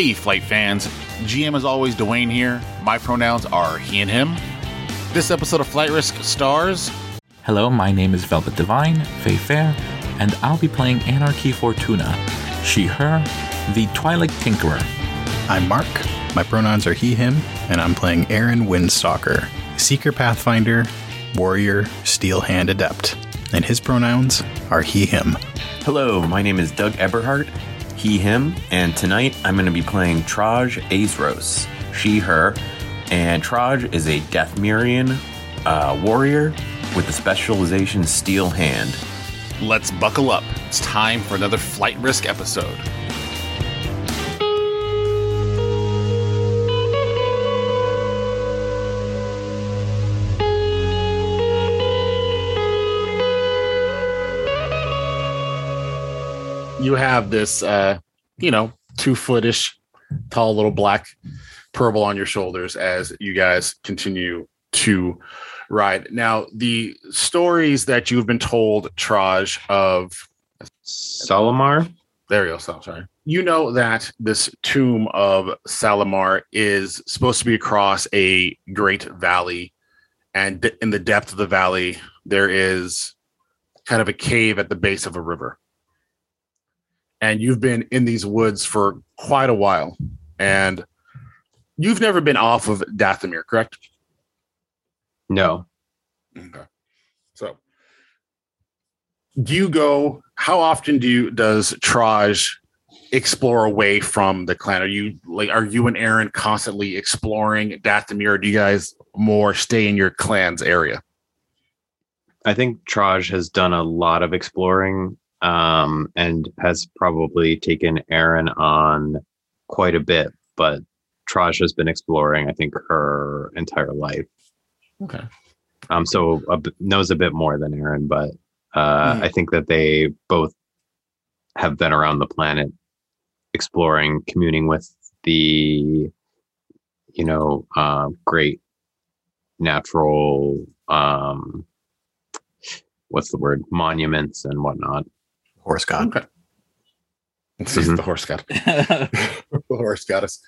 Hey, flight fans. GM as always, Dwayne here. My pronouns are he and him. This episode of Flight Risk stars. Hello, my name is Velvet Divine, Faye Fair, and I'll be playing Anarchy Fortuna, she, her, the Twilight Tinkerer. I'm Mark. My pronouns are he, him, and I'm playing Aaron Windstalker, Seeker Pathfinder, Warrior, Steel Hand Adept. And his pronouns are he, him. Hello, my name is Doug Eberhardt, he, him, and tonight I'm going to be playing Traj Azros, she, her, and Traj is a Dathomirian uh, warrior with the specialization Steel Hand. Let's buckle up. It's time for another Flight Risk episode. You have this, uh, you know, two footish, tall little black purple on your shoulders as you guys continue to ride. Now, the stories that you've been told, Traj, of Salamar? there you go. So sorry. You know that this tomb of Salamar is supposed to be across a great valley, and in the depth of the valley, there is kind of a cave at the base of a river. And you've been in these woods for quite a while, and you've never been off of Dathomir, correct? No. Okay. So, do you go? How often do you does Traj explore away from the clan? Are you like are you and Aaron constantly exploring Dathomir, or do you guys more stay in your clan's area? I think Traj has done a lot of exploring um, and has probably taken Aaron on quite a bit, but Traj has been exploring, I think, her entire life. Okay. Um, so b- knows a bit more than Aaron, but uh, Mhm. I think that they both have been around the planet exploring, communing with the, you know, uh, great natural, um, what's the word, monuments and whatnot. Horse God. Okay. This is the horse god. the horse goddess.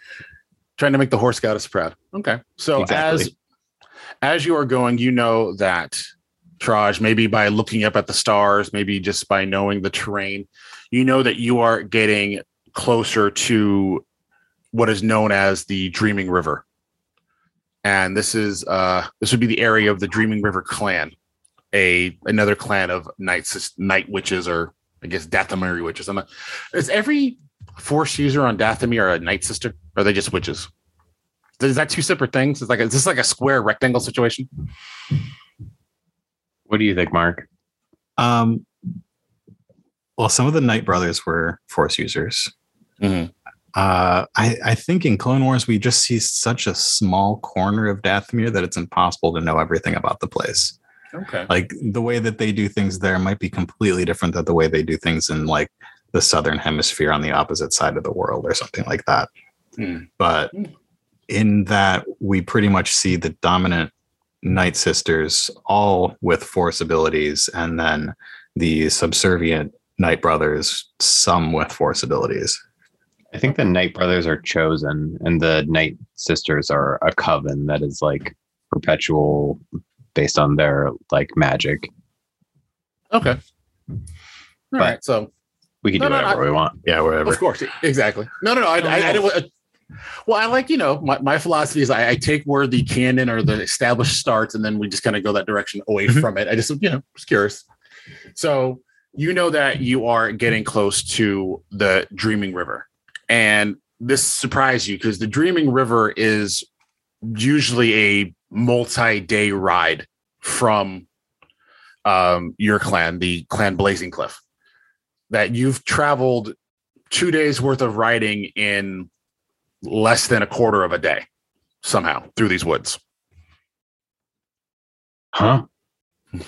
Trying to make the horse goddess proud. Okay. So Exactly. as as you are going, you know that Traj, maybe by looking up at the stars, maybe just by knowing the terrain, you know that you are getting closer to what is known as the Dreaming River. And this is uh this would be the area of the Dreaming River clan, a another clan of night sis- night witches or I guess Dathomiri witches. I'm not, is every force user on Dathomir a night sister? Or are they just witches? Is that two separate things? It's like is this like a square rectangle situation? What do you think, Mark? Um, well, some of the Night brothers were Force users. Mhm. Uh, I, I think in Clone Wars we just see such a small corner of Dathomir that it's impossible to know everything about the place. Okay. Like the way that they do things there might be completely different than the way they do things in like the southern hemisphere on the opposite side of the world or something like that. Hmm. But Hmm. in that we pretty much see the dominant Night Sisters all with force abilities, and then the subservient Night Brothers, some with force abilities. I think the Night brothers are chosen, and the Night sisters are a coven that is like perpetual, based on their like magic. Okay. All But- right. So We can No, do no, whatever I- we want. Yeah, whatever. Of course, exactly. No, no, no. I, I, I didn't. Well, I like you know my, my philosophy is I, I take where the canon or the established starts, and then we just kind of go that direction away Mhm. from it. I just you know was curious. So you know that you are getting close to the Dreaming River, and this surprised you because the Dreaming River is usually a multi-day ride from um, your clan, the clan Blazing Cliff. That you've traveled two days worth of riding in less than a quarter of a day somehow through these woods. Huh?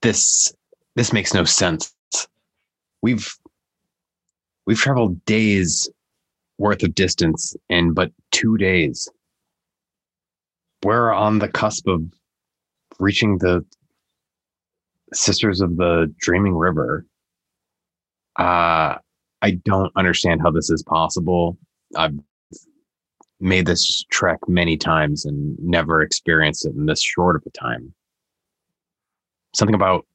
This this makes no sense. We've we've traveled days worth of distance in but two days. We're on the cusp of reaching the Sisters of the Dreaming River. Uh I don't understand how this is possible. I've made this trek many times and never experienced it in this short of a time. Something about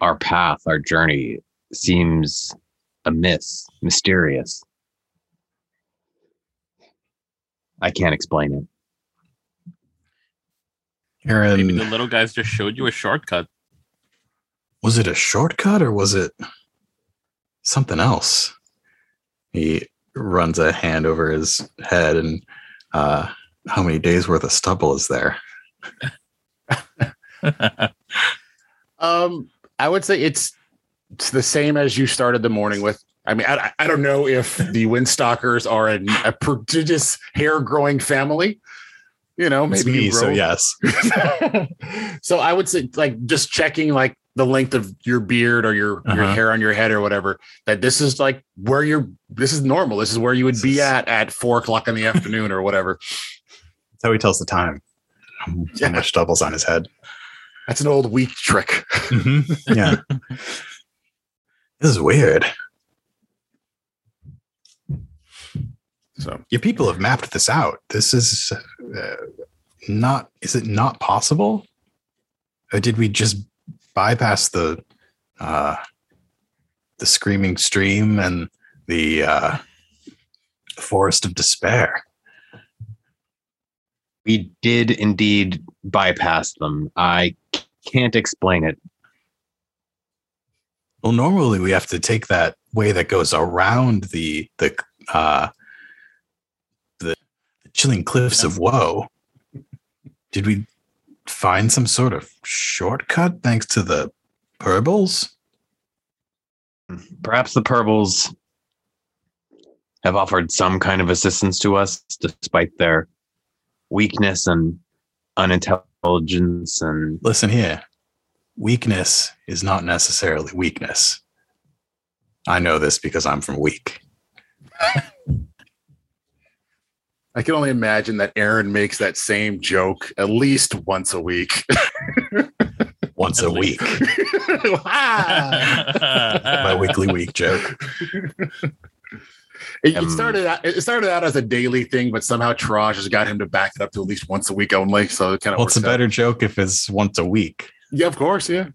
our path, our journey seems amiss, mysterious. I can't explain it. Maybe the little guys just showed you a shortcut. was it a shortcut or was it something else? He runs a hand over his head and uh how many days worth of stubble is there? Um, I would say it's it's the same as you started the morning with. I mean, I, I don't know if the Windstalkers are a, a prodigious hair growing family. You know, maybe me, so yes. so I would say like just checking like the length of your beard or your your Uh-huh. hair on your head or whatever. That this is like where you're. This is normal. This is where you would This be is- at at four o'clock in the afternoon or whatever. That's how he tells the time. How Yeah. much stubble's on his head. That's an old weak trick. Yeah. this is weird. So Your people have mapped this out. This is uh, not. Is it not possible? Or did we just bypass the uh, the screaming stream and the uh, forest of despair? We did indeed bypass them. I can't explain it. Well, normally we have to take that way that goes around the the uh, the chilling cliffs of woe. Did we find some sort of shortcut thanks to the purbles? Perhaps the Purbles have offered some kind of assistance to us despite their weakness and unintelligence and Listen here, weakness is not necessarily weakness. I know this because I'm from weak. I can only imagine that Aaron makes that same joke at least once a week. Once a week, least. my weekly week joke. It, it Um, started out. It started out as a daily thing, but somehow Taraj has got him to back it up to at least once a week only. So it kind of Well, it's a out. better joke if it's once a week. Yeah, of course. Yeah.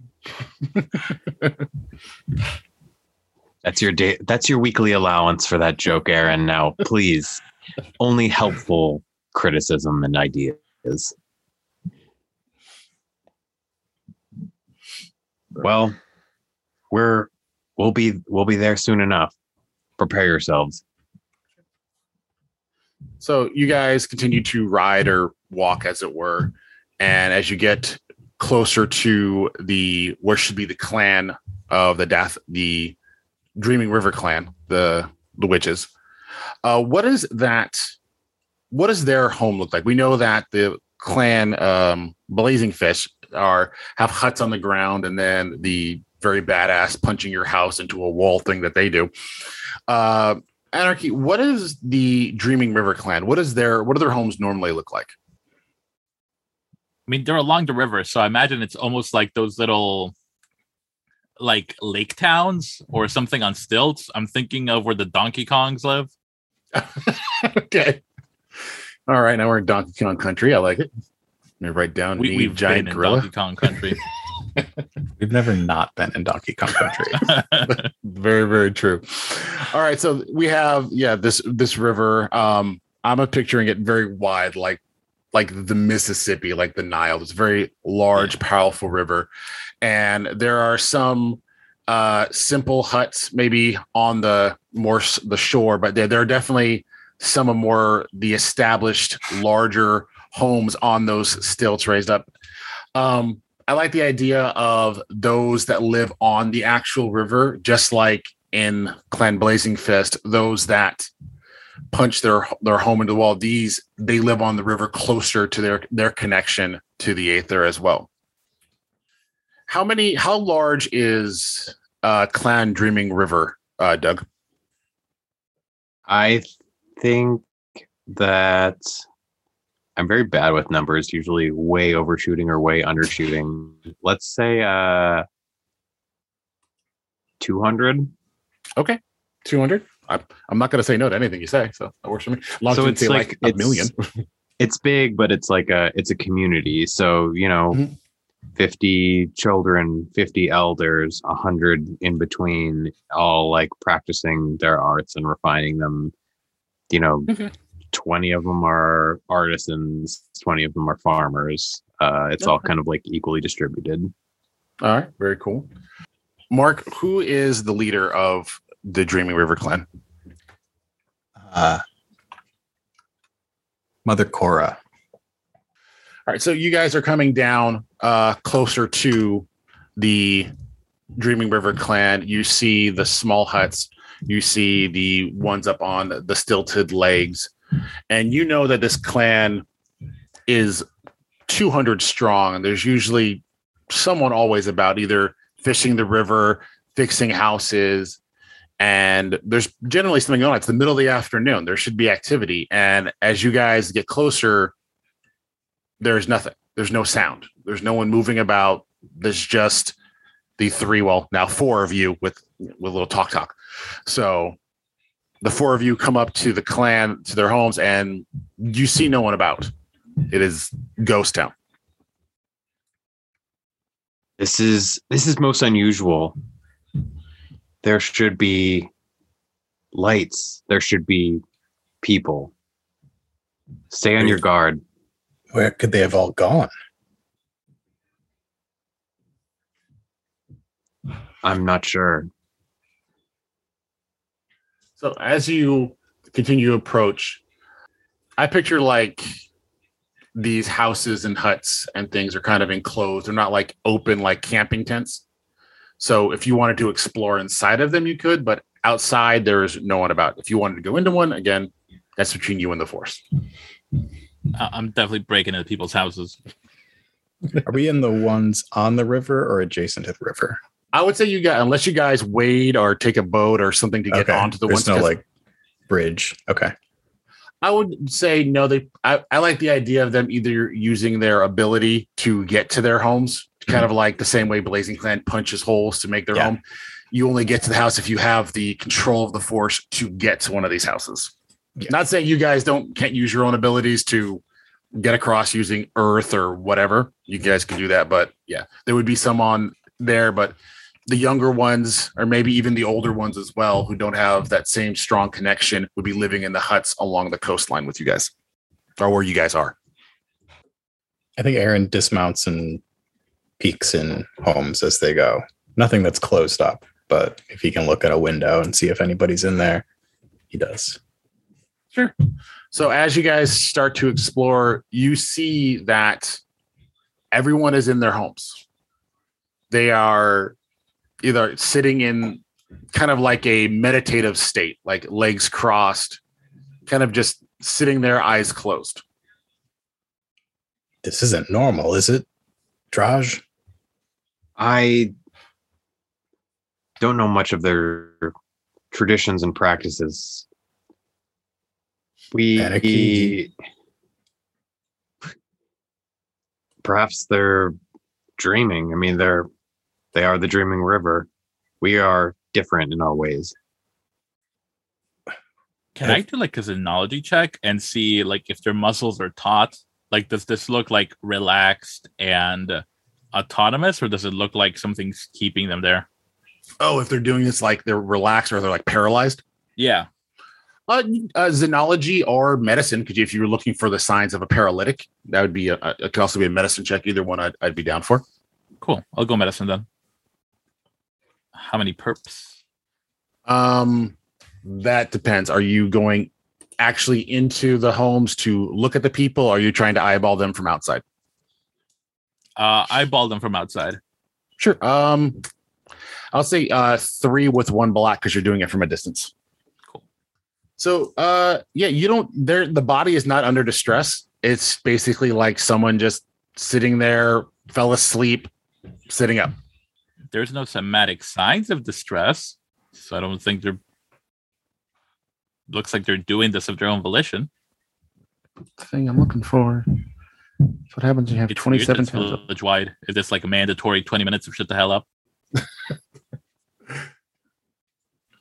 that's your day that's your weekly allowance for that joke, Aaron. Now, please, only helpful criticism and ideas. Well, we're we'll be we'll be there soon enough. Prepare yourselves. So you guys continue to ride or walk, as it were, and as you get closer to the where should be the clan of the death, the Dreaming River clan, the the witches. Uh, what is that? What does their home look like? We know that the clan um, Blazing Fist are have huts on the ground, and then the very badass punching your house into a wall thing that they do. Uh, Anarchy, what is the Dreaming River clan? What is their what do their homes normally look like? I mean, they're along the river, so I imagine it's almost like those little like lake towns or something on stilts. I'm thinking of where the Donkey Kongs live. okay. All right, now we're in Donkey Kong country. I like it. Let me write down We, the we've giant been in gorilla. Donkey Kong country. We've never not been in Donkey Kong Country. very very true all right so we have yeah this this river um i'm picturing it very wide like like the mississippi like the nile it's a very large powerful river and there are some uh simple huts maybe on the more the shore but there, are definitely some of more the established larger homes on those stilts raised up um I like the idea of those that live on the actual river, just like in Clan Blazing Fist, those that punch their their home into the wall. These they live on the river closer to their their connection to the Aether as well. How many? How large is uh, Clan Dreaming River, uh, Doug? I think that I'm very bad with numbers. Usually, way overshooting or way undershooting. Let's say uh, two hundred. Okay, two hundred. I'm not going to say no to anything you say, so that works for me. Long so it's like, like a it's, million. it's big, but it's like a it's a community. So you know, mm-hmm. 50 children, 50 elders, 100 in between, all like practicing their arts and refining them. You know, mm-hmm. 20 of them are artisans, 20 of them are farmers. Uh, it's okay. all kind of like equally distributed. All right, very cool. Mark, who is the leader of the Dreaming River clan? Uh, Mother Cora. All right, so you guys are coming down uh, closer to the Dreaming River clan. You see the small huts. You see the ones up on the stilted legs, and you know that this clan is 200 strong. And there's usually someone always about either fishing the river, fixing houses, and there's generally something going on. It's the middle of the afternoon. There should be activity, and as you guys get closer, there's nothing. There's no sound. There's no one moving about. There's just the three, well, now four of you with with a little talk talk. So the four of you come up to the clan to their homes and you see no one about. It is ghost town. This is this is most unusual. There should be lights. There should be people. Stay on your guard. Where could they have all gone? I'm not sure. So as you continue to approach, I picture like these houses and huts and things are kind of enclosed. They're not like open like camping tents. So if you wanted to explore inside of them, you could, but outside there's no one about. If you wanted to go into one, again, that's between you and the force. I- I'm definitely breaking into people's houses. Are we in the ones on the river or adjacent to the river? I would say you got unless you guys wade or take a boat or something to get onto the There's ones. no 'cause like bridge. Okay. I would say no. They I, I like the idea of them either using their ability to get to their homes, kind of mm-hmm. like the same way Blazing Clan punches holes to make their Yeah. home. You only get to the house if you have the control of the force to get to one of these houses. Yeah. Not saying you guys don't can't use your own abilities to get across using earth or whatever. You guys can do that, but yeah, there would be some on there, but the younger ones or maybe even the older ones as well who don't have that same strong connection would be living in the huts along the coastline with you guys or where you guys are I think Aaron dismounts and peeks in homes as they go. Nothing that's closed up, but if he can look at a window and see if anybody's in there, he does. Sure so as you guys start to explore you see that everyone is in their homes they are either sitting in kind of like a meditative state like legs crossed kind of just sitting there eyes closed This isn't normal, is it? Draj? I don't know much of their traditions and practices. We Anarchy. perhaps they're dreaming. I mean, they're they are the dreaming river. We are different in our ways. Can Yeah. I do like a xenology check and see like if their muscles are taut? Like, does this look like relaxed and autonomous, or does it look like something's keeping them there? oh if they're doing this like they're relaxed or they're like paralyzed Yeah. Uh, uh xenology or medicine because if you were looking for the signs of a paralytic that would be a, a it could also be a medicine check either one I'd, I'd be down for Cool. I'll go medicine then. How many perps? Um, that depends. Are you going actually into the homes to look at the people? Or are you trying to eyeball them from outside? Uh, balled them from outside. Sure. Um, I'll say uh three with one black because you're doing it from a distance. Cool. So uh yeah, you don't there the body is not under distress. It's basically like someone just sitting there, fell asleep, sitting up. There's no somatic signs of distress, so I don't think they're. Looks like they're doing this of their own volition. The thing I'm looking for. That's what happens when you have It's 27 weird that times. it's village wide. Is this like a mandatory 20 minutes of shut the hell up?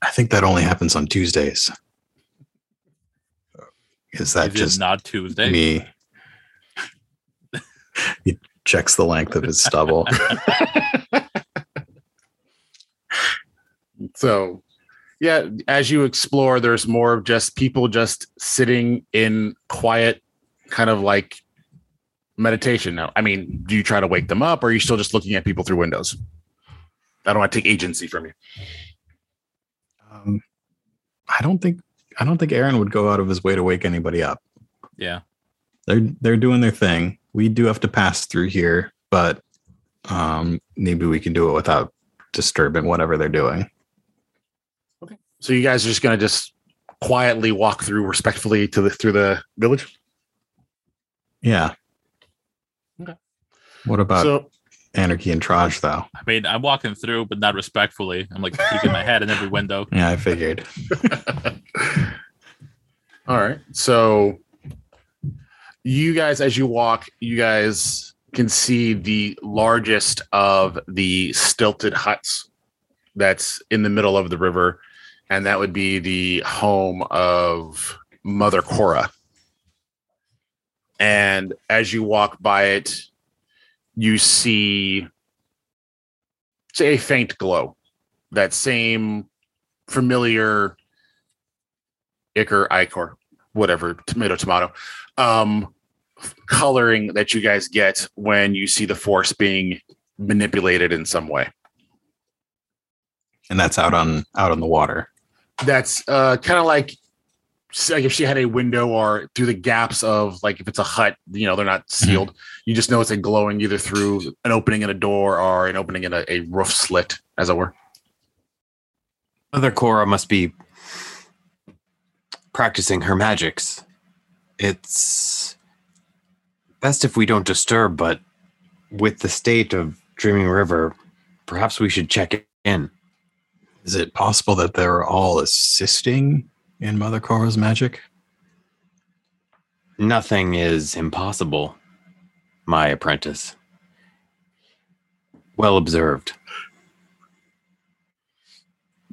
I think that only happens on Tuesdays. Is that Is it just not Tuesday? me? he checks the length of his stubble. So, yeah, as you explore, there's more of just people just sitting in quiet, kind of like meditation. Now, I mean, do you try to wake them up or are you still just looking at people through windows? I don't want to take agency from you. Um, I don't think I don't think Aaron would go out of his way to wake anybody up. Yeah. They're they're doing their thing. We do have to pass through here, but um, maybe we can do it without disturbing whatever they're doing. Okay. So you guys are just going to just quietly walk through respectfully to the through the village. Yeah. Okay. What about so Anarchy and Traj, though? I mean, I'm walking through, but not respectfully. I'm like peeking my head in every window. Yeah, I figured. All right. So you guys, as you walk, you guys can see the largest of the stilted huts that's in the middle of the river. And that would be the home of Mother Cora. And as you walk by it, you see, say, a faint glow. That same familiar Ichor, Icor, whatever, tomato, tomato, um, coloring that you guys get when you see the force being manipulated in some way. And that's out on out on the water. That's uh, kind of like, like if she had a window or through the gaps of like if it's a hut, you know, they're not sealed. You just know it's a glowing either through an opening in a door or an opening in a, a roof slit, as it were. Mother Cora must be practicing her magics. It's best if we don't disturb, but with the state of Dreaming River, perhaps we should check in. Is it possible that they're all assisting in Mother Cora's magic? Nothing is impossible, my apprentice. Well observed.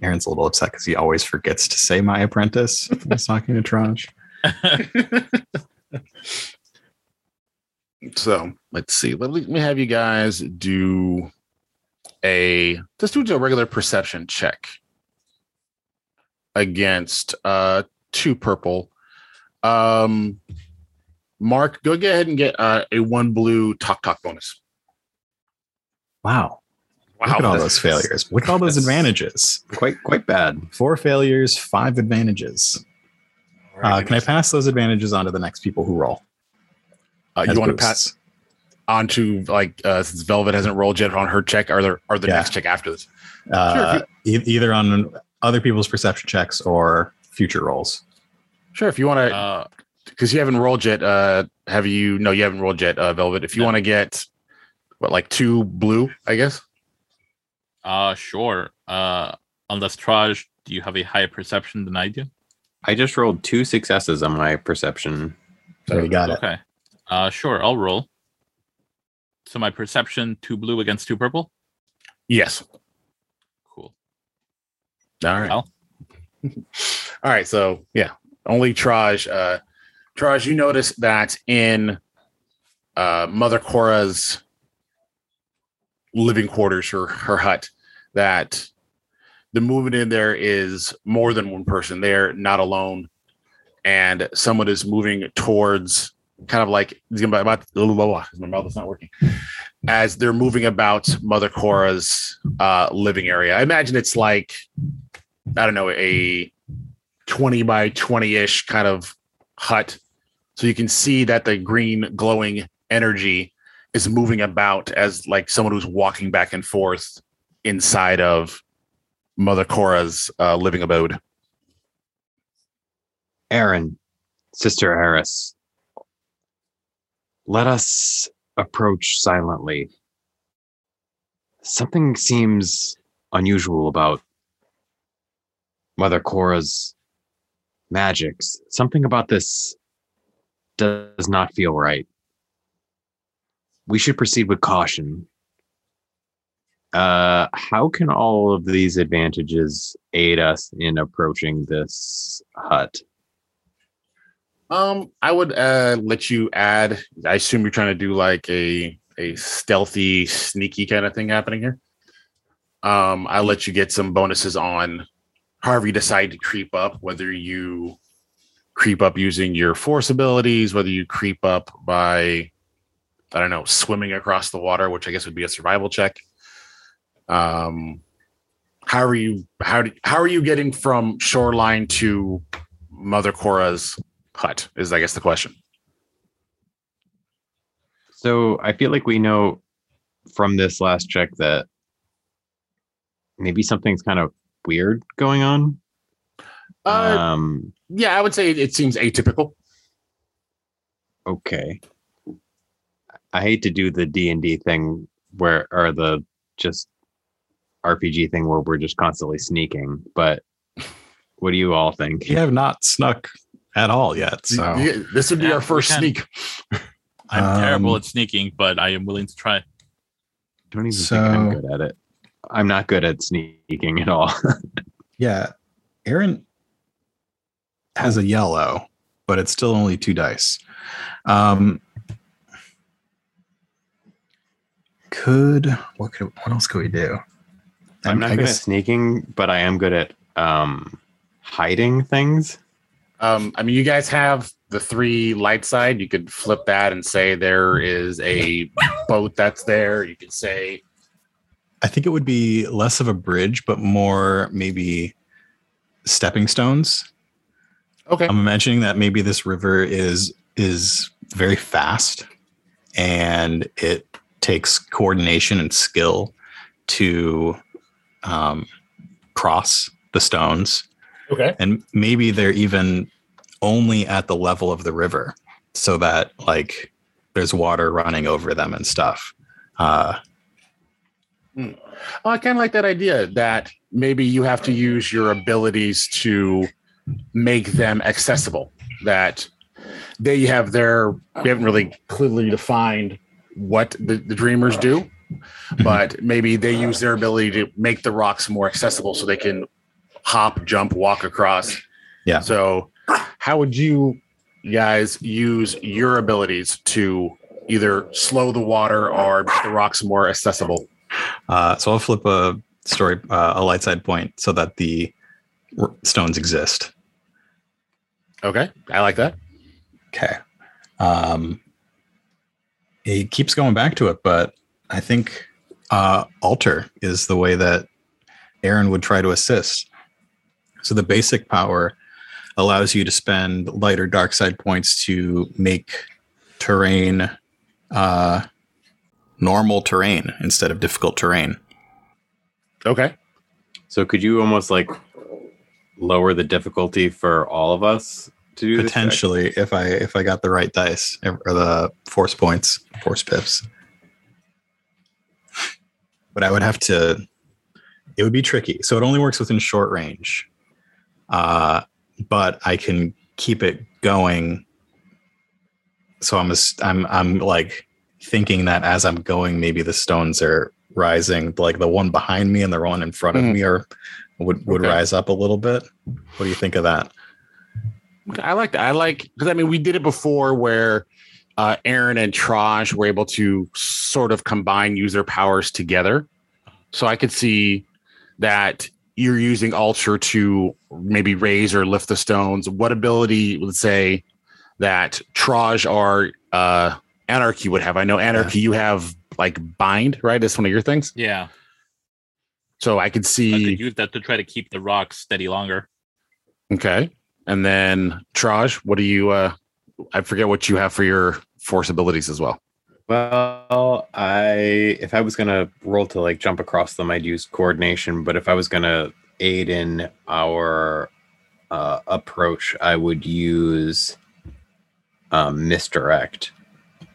Aaron's a little upset because he always forgets to say my apprentice when he's talking to Traj. So let's see. Let me let me have you guys do a just do a regular perception check against uh two purple. Um Mark, go ahead and get uh, a one blue talk talk bonus. Wow. Look at all that's- those failures. Look at all those advantages. Quite quite bad. Four failures, five advantages. Uh, can I pass those advantages on to the next people who roll? Uh, you want to pass on to like uh, since Velvet hasn't rolled yet on her check, or there or the Yeah. next check after this. Uh, e- either on other people's perception checks or future rolls. Sure, if you want to, uh, because you haven't rolled yet. Uh, have you? No, you haven't rolled yet, uh, Velvet. If you No. want to get what, like two blue, I guess. Uh, sure. Uh, unless Traj, do you have a higher perception than I do? I just rolled two successes on my perception. So you got it. Okay. Uh, sure. I'll roll. So my perception, two blue against two purple. Yes. Cool. All right. Well. All right. So yeah, only Traj. Uh, Traj, you notice that in uh, Mother Cora's living quarters, her her hut, that the movement in there is more than one person. They're not alone, and someone is moving towards kind of like about because my mouth is not working as they're moving about Mother Cora's uh, living area. I imagine it's like I don't know a twenty by twenty ish kind of hut, so you can see that the green glowing energy is moving about as like someone who's walking back and forth inside of Mother Cora's uh, living abode. Aaron, Sister Eris, let us approach silently. Something seems unusual about Mother Cora's magics. Something about this does not feel right. We should proceed with caution. Uh, how can all of these advantages aid us in approaching this hut? Um, I would uh let you add. I assume you're trying to do like a a stealthy, sneaky kind of thing happening here. Um, I'll let you get some bonuses on however you decide to creep up, whether you creep up using your force abilities, whether you creep up by I don't know, swimming across the water, which I guess would be a survival check. Um, how are you? How do, how are you getting from shoreline to Mother Cora's hut? Is I guess the question. So I feel like we know from this last check that maybe something's kind of weird going on. Uh, um, yeah, I would say it, it seems atypical. okay. I hate to do the D and D thing where, or the just RPG thing where we're just constantly sneaking, but what do you all think? We have not snuck at all yet. So this would be Yeah, our first sneak. I'm terrible Um, at sneaking, but I am willing to try. don't even think I'm good at it. I'm not good at sneaking at all. yeah, Aaron has a yellow, but it's still only two dice. Um, could what could what else could we do? I'm Um, not I good at sneaking, but I am good at um hiding things. Um, I mean, you guys have the three light side. You could flip that and say there is a boat that's there. You could say, I think it would be less of a bridge, but more maybe stepping stones. okay, I'm imagining that maybe this river is is very fast and it takes coordination and skill to um, cross the stones. okay, And maybe they're even only at the level of the river so that like there's water running over them and stuff. Uh, oh, I kind of like that idea that maybe you have to use your abilities to make them accessible. That they have their, we haven't really clearly defined what the, the dreamers do, but maybe they use their ability to make the rocks more accessible so they can hop, jump, walk across. Yeah. So, how would you guys use your abilities to either slow the water or make the rocks more accessible? Uh, so I'll flip a story, uh, a light side point, so that the r- stones exist. Okay, I like that. Okay. Um, he keeps going back to it, but I think uh, alter is the way that Aaron would try to assist. So the basic power allows you to spend light or dark side points to make terrain uh, normal terrain instead of difficult terrain. Okay, So could you almost like lower the difficulty for all of us to do this? Potentially, if I if I got the right dice or the force points, force pips. But I would have to. It would be tricky. So it only works within short range, uh, but I can keep it going. So I'm a, I'm I'm like thinking that as I'm going, maybe the stones are rising. Like the one behind me and the one in front of Mhm. me are would would Okay. rise up a little bit. What do you think of that? I like that. I like because I mean we did it before where uh, Aaron and Traj were able to sort of combine use their powers together. So I could see that you're using alter to maybe raise or lift the stones. What ability would say that Traj or uh, Anarchy would have? I know Anarchy, you have like bind, right? That's one of your things. Yeah, So I could see I could use that to try to keep the rock steady longer. Okay. And then Traj, what do you uh I forget what you have for your force abilities as well. Well, I if I was gonna roll to like jump across them, I'd use coordination. But if I was gonna aid in our uh, approach, I would use um, misdirect.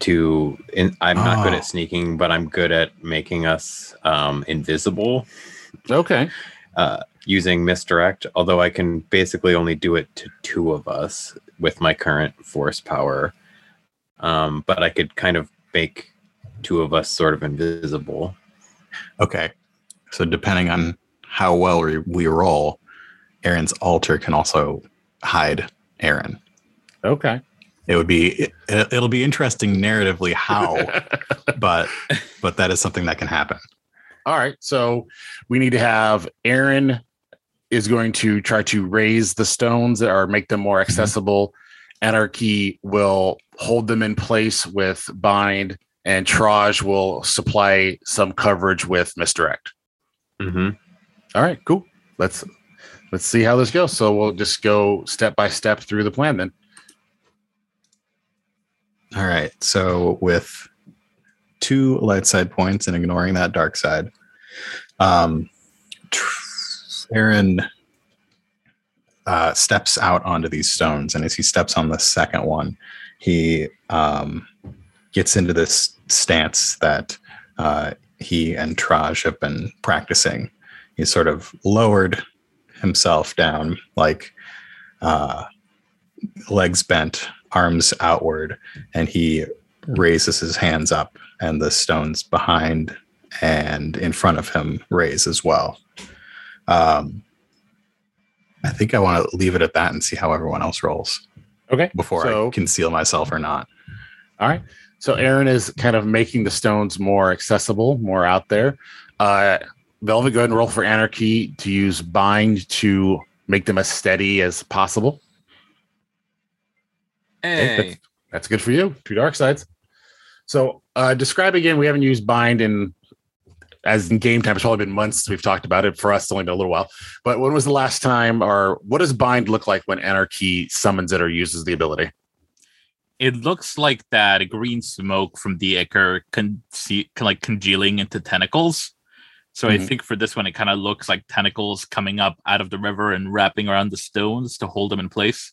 To in, I'm not good Oh. at sneaking, but I'm good at making us um, invisible Okay. uh, using misdirect. Although I can basically only do it to two of us with my current force power, um, but I could kind of make two of us sort of invisible. Okay. So depending on how well we, we roll, Aaron's alter can also hide Aaron. Okay. It would be it, it'll be interesting narratively how, but but that is something that can happen. All right. So we need to have Aaron is going to try to raise the stones or make them more accessible. Anarchy will hold them in place with bind, and Traj will supply some coverage with misdirect. Mm-hmm. All right, cool. Let's let's see how this goes. So we'll just go step by step through the plan then. All right. So with two light side points and ignoring that dark side, um, tr- Aaron uh, steps out onto these stones, and as he steps on the second one, he um, gets into this stance that uh, he and Traj have been practicing. He's sort of lowered himself down, like uh, legs bent, arms outward, and he raises his hands up, and the stones behind and in front of him raise as well. Um, I think I want to leave it at that and see how everyone else rolls Okay. before So- I conceal myself or not. All right. So Aaron is kind of making the stones more accessible, more out there. Uh, Velvet, go ahead and roll for Anarchy to use bind to make them as steady as possible. Okay, that's, that's good for you. Two dark sides. So uh, describe again. We haven't used bind in as in game time. It's probably been months. We've talked about it. For us, it's only been a little while. But when was the last time, or what does bind look like when Anarchy summons it or uses the ability? It looks like that green smoke from the Ichor con- see- like congealing into tentacles. So I Mhm. think for this one, it kind of looks like tentacles coming up out of the river and wrapping around the stones to hold them in place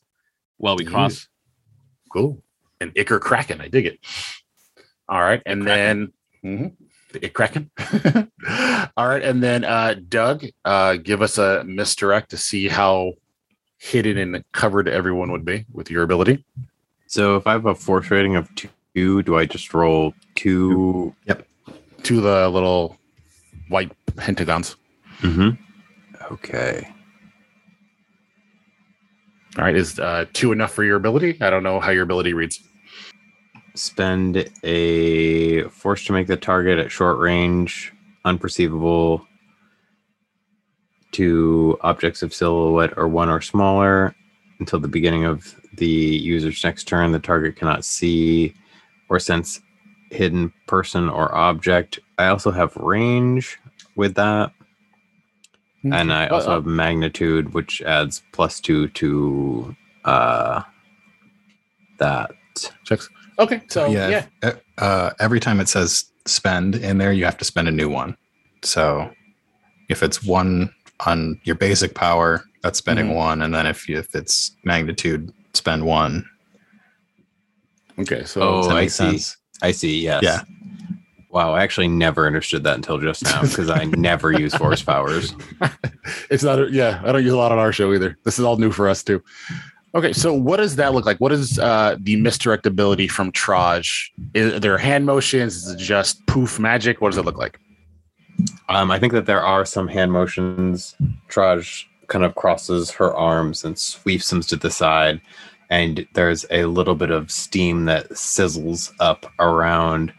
while we cross. Cool. And Ichor Kraken. I dig it. All right. And then mhm, the cracking. All right. And then uh Doug, uh give us a misdirect to see how hidden and covered everyone would be with your ability. So if I have a force rating of two, do I just roll two? Yep, To the little white pentagons. Mm-hmm. Okay. All right. Is uh two enough for your ability? I don't know how your ability reads. Spend a force to make the target at short range unperceivable to objects of silhouette or one or smaller until the beginning of the user's next turn. The target cannot see or sense hidden person or object. I also have range with that. And I also Uh, have magnitude, which adds plus two to uh that. checks. Okay. So yeah. yeah, if- Uh, every time it says spend in there, you have to spend a new one. So if it's one on your basic power, that's spending Mhm. one, and then if you, if it's magnitude, spend one. Okay. So Oh, that I see. sense? I see. Yes. Yeah. Wow, I actually never understood that until just now because I never use force powers. it's not a, yeah i don't use a lot on our show either this is all new for us too okay so what does that look like? What is uh the misdirect ability from traj? Is there hand motions? Is it just poof magic? What does it look like? Um, I think that there are some hand motions. Traj kind of crosses her arms and sweeps them to the side, and there's a little bit of steam that sizzles up around.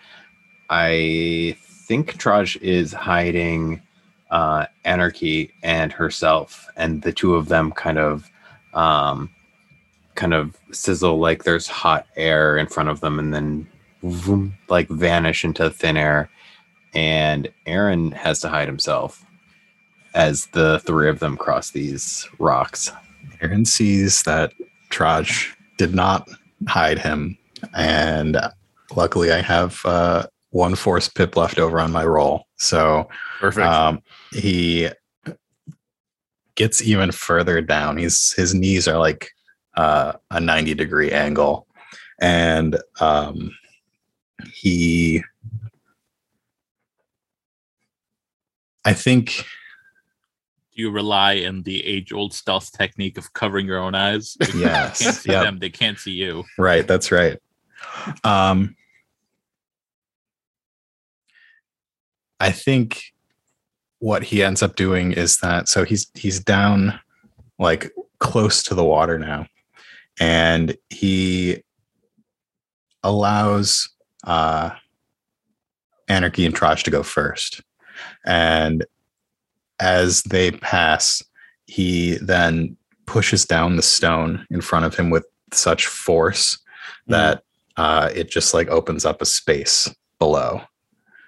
I think Traj is hiding uh, Anarchy and herself, and the two of them kind of, um, kind of sizzle like there's hot air in front of them, and then vroom, like vanish into thin air and Aaron has to hide himself as the three of them cross these rocks. Aaron sees that Traj did not hide him, and luckily I have uh, one force pip left over on my roll. So perfect um, he gets even further down. He's his knees are like uh, a ninety degree angle, and um, he. I think Do you rely on the age old stealth technique of covering your own eyes? You Yes, can't see yep. them, they can't see you. Right, that's right. Um I think what he ends up doing is that so he's he's down like close to the water now, and he allows uh, Anarchy and Traj to go first, and as they pass, he then pushes down the stone in front of him with such force that uh, it just like opens up a space below.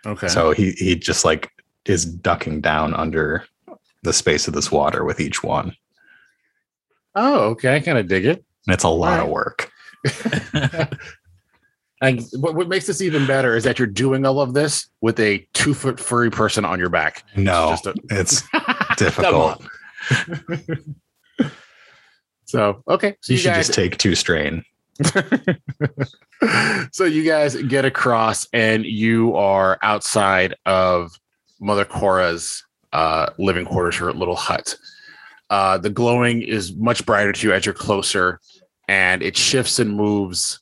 Okay. So he he just like is ducking down under the space of this water with each one. oh, okay. I kind of dig it. And it's a lot Right. of work. And what, what makes this even better is that you're doing all of this with a two foot furry person on your back. No, It's just a- it's difficult. so okay, so you you, should guys, just take two strain. so you guys get across, and you are outside of Mother Cora's uh, living quarters, her little hut. Uh, the glowing is much brighter to you as you're closer, and it shifts and moves,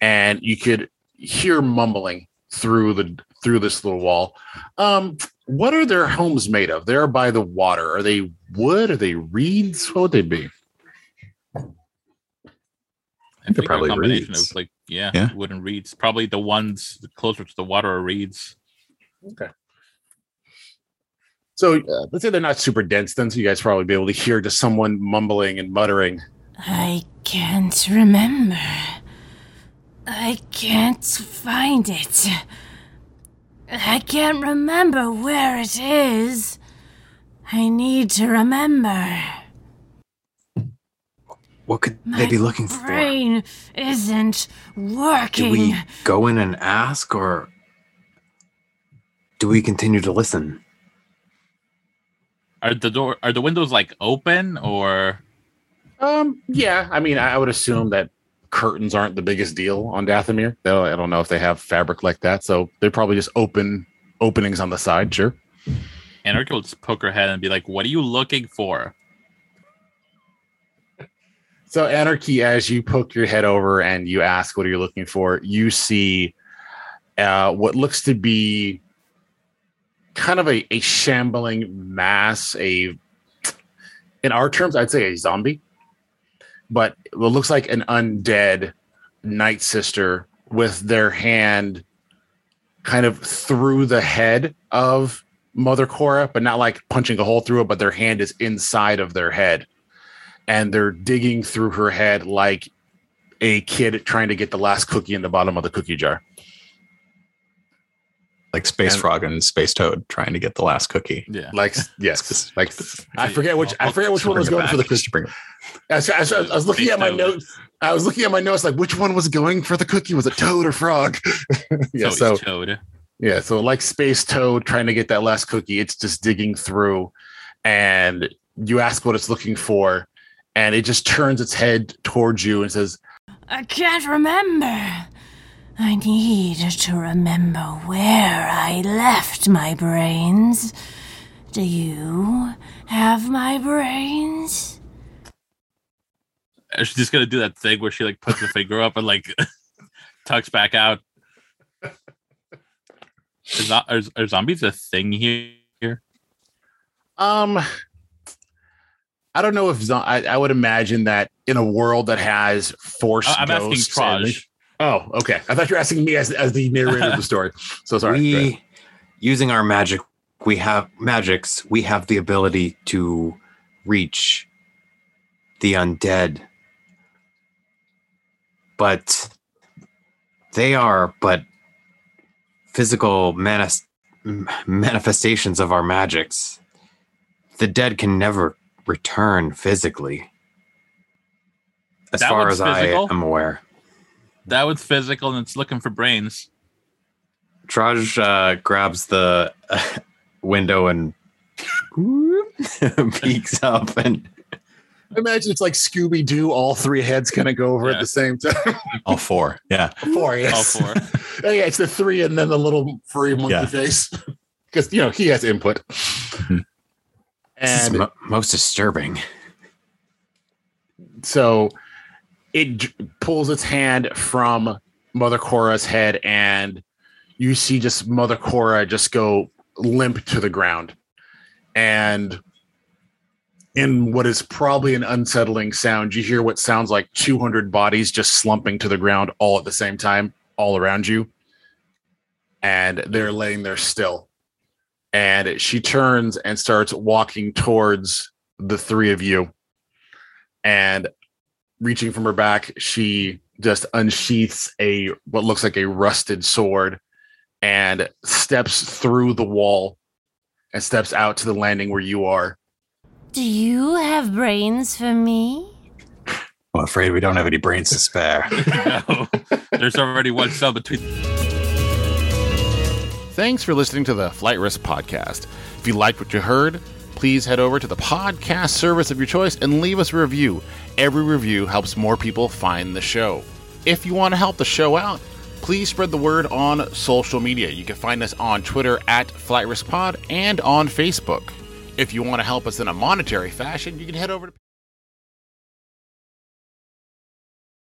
and you could hear mumbling through the through this little wall. Um, what are their homes made of? They're by the water. Are they wood? Are they reeds? What would they be? I they're think probably a combination reeds. of like yeah, Yeah. wooden reeds. Probably the ones closer to the water are reeds. Okay. So uh, let's say they're not super dense, then so you guys probably be able to hear just someone mumbling and muttering. I can't remember. I can't find it. I can't remember where it is. I need to remember. What could My they be looking for? My brain isn't working. Do we go in and ask, or do we continue to listen? Are the door are the windows like open or Um, yeah, I mean, I would assume that curtains aren't the biggest deal on Dathomir. Though I don't know if they have fabric like that, so they're probably just open openings on the side. Sure. Anarchy will just poke her head and be like, "What are you looking for?" So anarchy, as you poke your head over and you ask, "What are you looking for?" You see uh, what looks to be kind of a, a shambling mass. A in our terms, I'd say a zombie, but it looks like an undead night sister with their hand kind of through the head of Mother Cora, but not like punching a hole through it, but their hand is inside of their head and they're digging through her head like a kid trying to get the last cookie in the bottom of the cookie jar. Like Space And- Frog and Space Toad trying to get the last cookie. Yeah. Like yes, like I forget which I forget which one was going back. for the Just cookie. bring it- As, as- as I was looking at my Toad. notes, I was looking at my notes like which one was going for the cookie? Was it Toad or Frog? yeah, So, so Toad. yeah, so like Space Toad trying to get that last cookie, it's just digging through, and you ask what it's looking for, and it just turns its head towards you and says, I can't remember. I need to remember where I left my brains. Do you have my brains? She's just gonna do that thing where she like puts the finger up and like tucks back out. Is that, are, are zombies a thing here? Um, I don't know if zo- I, I would imagine that in a world that has force. I- I'm asking ghosts and- Traj. Oh, okay. I thought you were asking me as as the narrator of the story. So sorry. We, using our magic, we have magics. We have the ability to reach the undead, but they are but physical manis- manifestations of our magics. The dead can never return physically, as That far as I am aware. That one's physical and it's looking for brains. Traj uh, grabs the uh, window and peeks up and Imagine it's like Scooby Doo. All three heads kind of go over Yeah. at the same time. All four. Yeah. four, yes. All four. Oh, yeah, it's the three and then the little furry monkey Yeah. face. Because you know he has input. Hmm. this is and mo- most disturbing. so it j- pulls its hand from Mother Cora's head, and you see just Mother Cora just go limp to the ground, and in what is probably an unsettling sound, you hear what sounds like 200 bodies just slumping to the ground all at the same time, all around you. And they're laying there still. And she turns and starts walking towards the three of you. And reaching from her back, she just unsheaths a what looks like a rusted sword and steps through the wall and steps out to the landing where you are. Do you have brains for me? I'm afraid we don't have any brains to spare. no, there's already one cell between. Thanks for listening to the Flight Risk Podcast. If you liked what you heard, please head over to the podcast service of your choice and leave us a review. Every review helps more people find the show. If you want to help the show out, please spread the word on social media. You can find us on Twitter at Flight Risk Pod and on Facebook. If you want to help us in a monetary fashion, you can head over to